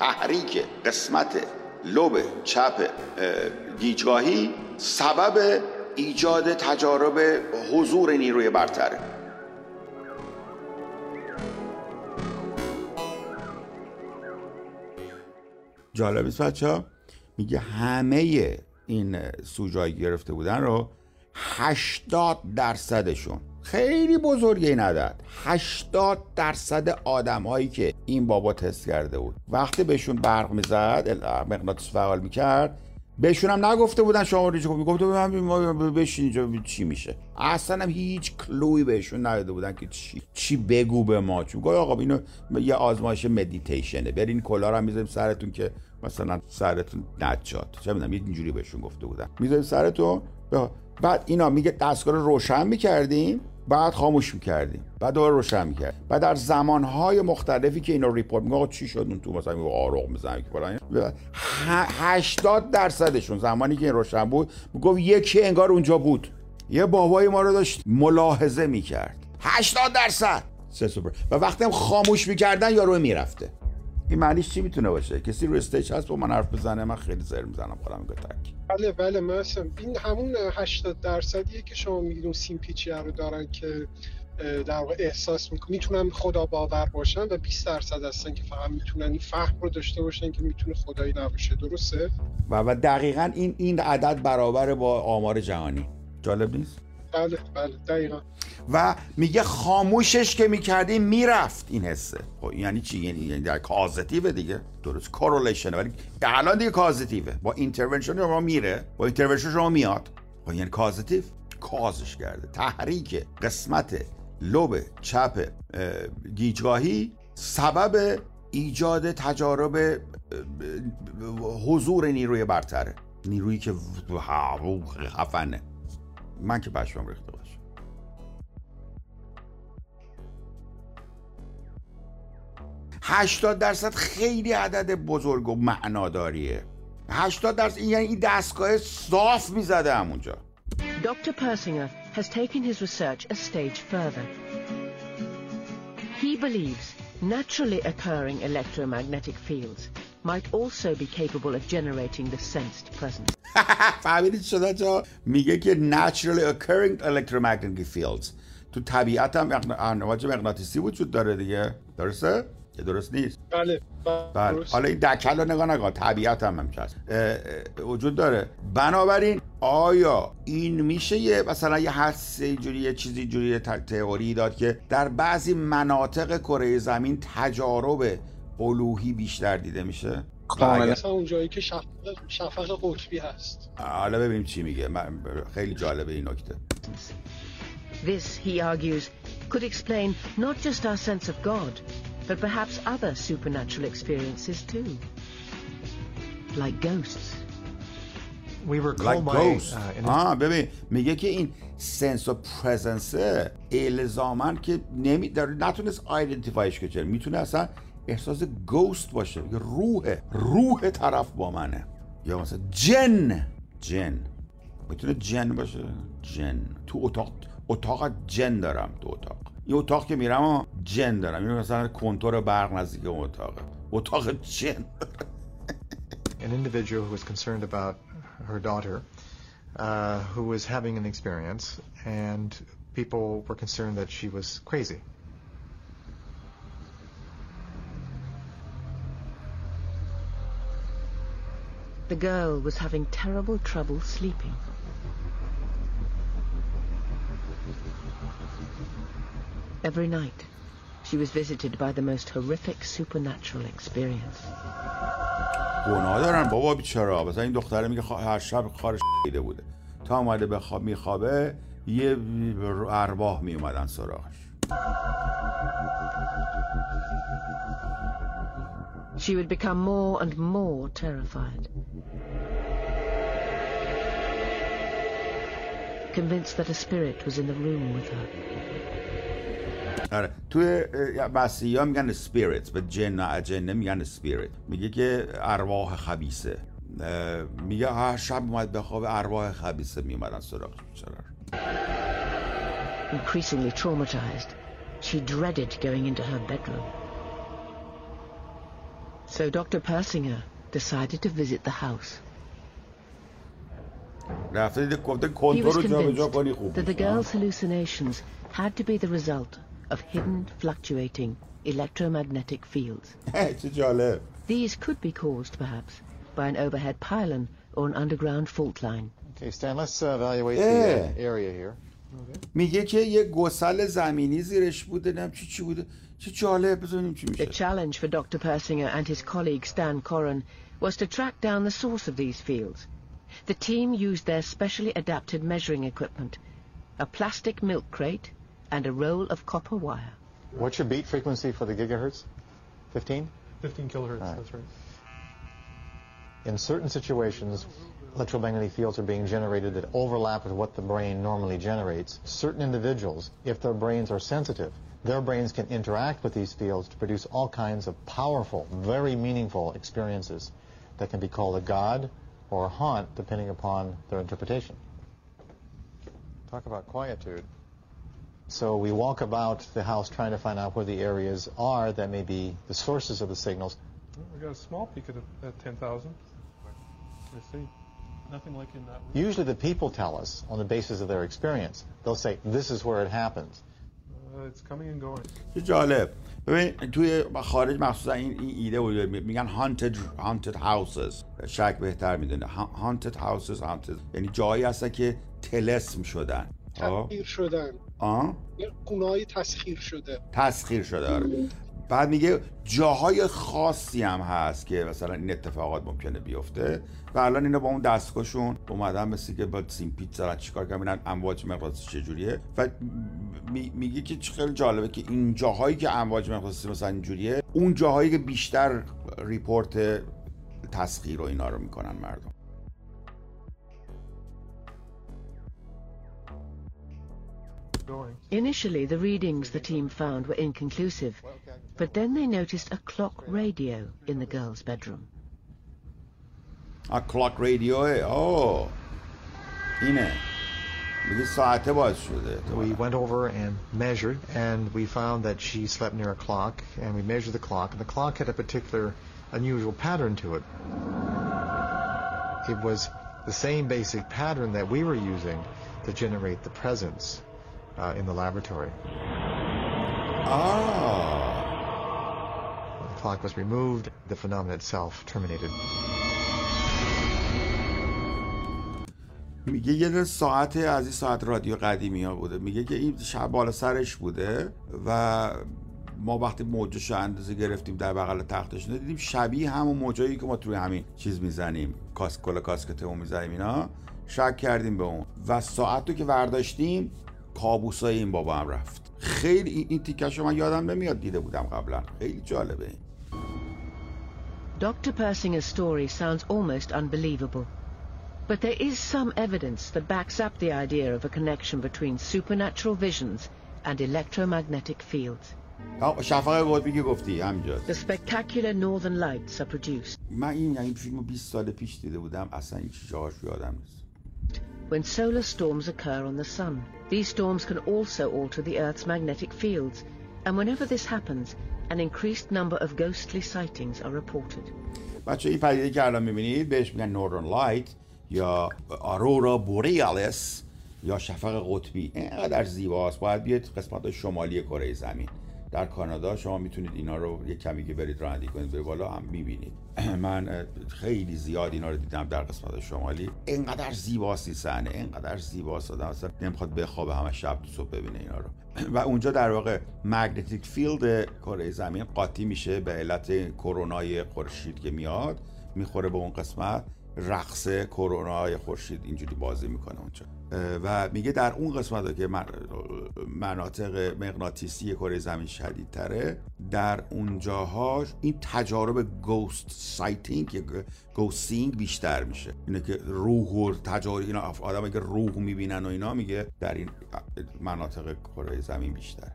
تحریک قسمت لب چپ گیجگاهی سبب ایجاد تجارب حضور نیروی برتره جالب است بچه ها میگه همه این سوژایی گرفته بودن رو 80 درصدشون خیلی بزرگه این عدد. 80 درصد آدم هایی که این بابا تست کرده بود. وقتی بهشون برق می‌زد مغناطیس فعال می‌کرد بهشون هم نگفته بودن شما ریچ می‌گفته بودن بشین اینجا چی میشه. اصلا هم هیچ کلوی بهشون نداده بودن که چی چی بگو به ما. چون گفت آقا اینو یه آزمایش مدیتیشنه برین کلا رو می‌ذاریم سرتون که مثلا سرتون نجات چه می‌دونم اینجوری بهشون گفته بودن. می‌ذاریم سرتون. بعد اینا میگه دستگاه رو روشن می‌کردیم. بعد خاموش می‌کردیم بعد دوباره روشن می‌کرد بعد در زمانهای مختلفی که اینو report میگه چی شد؟ اون تو مثلا آروغ می‌زنه که 80 درصدشون زمانی که این روشن بود می‌گفت یکی انگار اونجا بود. یه بابای ما رو داشت ملاحظه می‌کرد. 80 درصد! و وقتی هم خاموش می‌کردن یارو می‌رفته. این معنیش چی می‌تونه باشه؟ کسی رو stage هست با من حرف بزنه من خیلی زر می‌زنم خودم تک بله بله مثلا این همون 80 درصدیه که شما میگید اون سیمپیچی رو دارن که در واقع احساس می‌کنن. می‌تونن خدا باور باشن و 20 درصد هستن که فقط می‌تونن این فهم رو داشته باشن که می‌تونه خدایی نباشه. درسته؟ و دقیقا این این عدد برابر با آمار جهانی. جالب نیست؟ بله بله دقیقا و میگه خاموشش که می‌کردیم می‌رفت این حسه خب یعنی چی یعنی, یعنی در کازتیوه دیگه درست کورلیشن ولی الان دیگه causative ه با intervention شما میره با intervention شما میاد خب یعنی causative cause ش کرده تحریک قسمت lobe چپ گیجگاهی سبب ایجاد تجارب حضور نیروی برتره نیرویی که خفنه من که پشمام ریخته باشم هشتاد درصد خیلی عدد بزرگ و معناداریه. هشتاد درصد یعنی این دستگاه صاف می‌زده همونجا. دکتر پرسینگر has taken his research a stage further. He believes naturally occurring electromagnetic fields might also be capable of generating the sensed presence. فهمیدید شده جا میگه که naturally occurring electromagnetic fields. تو طبیعت هم امواج مغناطیسی وجود داره دیگه. درسته؟ که درست نیست. بله. بله. حالا این دکل رو نگاه نگاه طبیعت هم همچه هست وجود داره. بنابراین آیا این میشه یه مثلا یه حس جوری یه چیزی جوری تئوری داد که در بعضی مناطق کره زمین تجارب الوهی بیشتر دیده میشه کاملا اون جایی که شفق, شفق قطبی هست حالا ببینیم چی میگه خیلی جالبه این نکته This, he argues, could explain not just our sense of God, but perhaps other supernatural experiences too. Like ghosts. We were like called by... ghosts. Uh, in a- آه ببین میگه که این سنس و پرزنس الزامن که نمی نتونست آیدنتیفایش کنه می‌تونه اصلا احساس گوست باشه میگه روح روح طرف با منه. یا مثلا جن جن. می‌تونه جن باشه؟ جن. تو اتاق اتاق جن دارم تو اتاق. این اتاق که میرم ها جن دارم. این مثلا کنتور برق نزدیک اون اتاق جن. An individual who was concerned about her daughter uh, who was having an experience, and people were concerned that she was crazy. The girl was having terrible trouble sleeping. Every night, she was visited by the most horrific supernatural experience. گناه دارن بابا بیچاره مثلا این دختره میگه خوا- هر شب خارش دیده بوده تا اومده بخواب میخوابه یه ارواح میومدن سراغش She would become more and more terrified. Convinced that a spirit was in the room with her. آره توی مسیحی ها میگن spirits به جن و جنه میگن spirit میگه که ارواح خبیسه اه، میگه هر شب اومد بخواب ارواح خبیسه میومدن سراغش بیچاره Increasingly traumatized, she dreaded going into her bedroom. So Dr. Persinger decided to visit the house. He was convinced that the girl's hallucinations had to be the result of hidden, fluctuating electromagnetic fields. These could be caused, perhaps, by an overhead pylon or an underground fault line. Okay, Stan, let's uh, evaluate yeah. the uh, area here. میگه که یه گسل زمینی زیرش بوده نم چی چی بوده چه جالب بزنیم چی The میشه challenge for Dr. Persinger and his colleague Stan Corran was to track down the source of these fields. The team used their specially adapted measuring equipment, a plastic milk crate and a roll of copper wire. What's your beat frequency for the gigahertz? 15? 15 kilohertz, Right. that's right. In certain situations, electromagnetic fields are being generated that overlap with what the brain normally generates. Certain individuals, if their brains are sensitive, their brains can interact with these fields to produce all kinds of powerful, very meaningful experiences that can be called a god or a haunt, depending upon their interpretation. Talk about quietude. So we walk about the house trying to find out where the areas are that may be the sources of the signals. We got a small peak at, at 10,000. Let's see. Nothing like in that room. Usually the people tell us on the basis of their experience. They'll say, this is where it happens. Uh, it's coming and going. چه جالب ببین توی خارج مخصوصا این, این ایده بود میگن haunted haunted houses شک بهتر می‌دونه haunted houses haunted یعنی جایی هستن که تلسم شدن تسخیر شدن آه گونه های تسخیر شده تسخیر شده آره بعد میگه جاهای خاصی هم هست که مثلا این اتفاقات ممکنه بیفته. و الان اینا با اون دستگاهشون اومدن مثل که با سیمپیچ دارن چیکار ببینن امواج مغناطیسی چجوریه و می- میگه که خیلی جالبه که این جاهایی که امواج مغناطیسی مثلا اینجوریه اون جاهایی که بیشتر ریپورت تسخیر و اینا رو می‌کنن مردم. Initially, the readings the team found were inconclusive, but then they noticed a clock radio in the girl's bedroom. آ کلاک رادیو اوه اینه میگه ساعته باز شده We went over and measured, and we found that she slept near a clock, and we measured the clock, and the clock had a particular unusual pattern to it. It was the same basic pattern that we were using to generate the presence Uh, in the laboratory. When the clock was removed, the phenomenon itself terminated. میگه یه ساعت از این ساعت رادیو قدیمی ها بوده. میگه که این شب بالا سرش بوده و ما وقتی موجش رو اندازه گرفتیم در بغل تختش دیدیم شبیه همون موجایی که ما توی همین چیز می‌زنیم. کاس کل کاسکتمون می‌زنیم اینا. شک کردیم به اون. و ساعت رو که ورداشتیم کابوسای این بابا هم رفت خیلی این, تیکش رو من یادم نمیاد دیده بودم قبلا خیلی جالبه این Dr. Persinger's story sounds almost unbelievable. But there is some evidence that backs up the idea of a connection between supernatural visions and electromagnetic fields. آه، شفق قطبی که گفتی همینجا The spectacular northern lights are produced من این این فیلم رو 20 سال پیش دیده بودم اصلا این چیزهاش یادم نیست when solar storms occur on the sun. These storms can also alter the Earth's magnetic fields, and whenever this happens, an increased number of ghostly sightings are reported. بچه این پدیده که الان میبینید بهش میگن نورن لایت یا آرورا بوریالس یا شفق قطبی اینقدر زیباست باید بیاید قسمت شمالی کره زمین در کانادا شما می‌تونید اینا رو یه کمی که برید رانندگی کنید به بالا هم می‌بینید. من خیلی زیاد اینا رو دیدم در قسمت شمالی. اینقدر زیباست این صحنه اینقدر زیباست. آدم اصلا نمی‌خواد بخوابه همه شب تو صبح ببینه اینا رو. و اونجا در واقع مگنتیک فیلد کره زمین قاطی میشه به علت کرونای خورشید که میاد می‌خوره به اون قسمت. رقص کرونای خورشید اینجوری بازی می‌کنه اونجا. و میگه در اون قسمت که من- مناطق مغناطیسی کره زمین شدیدتره در اون جاها این تجارب ghost sighting یا ghost seeing بیشتر میشه. اینه که روح و تجارب اینا آدم که روح می‌بینن و اینا میگه در این مناطق کره زمین بیشتر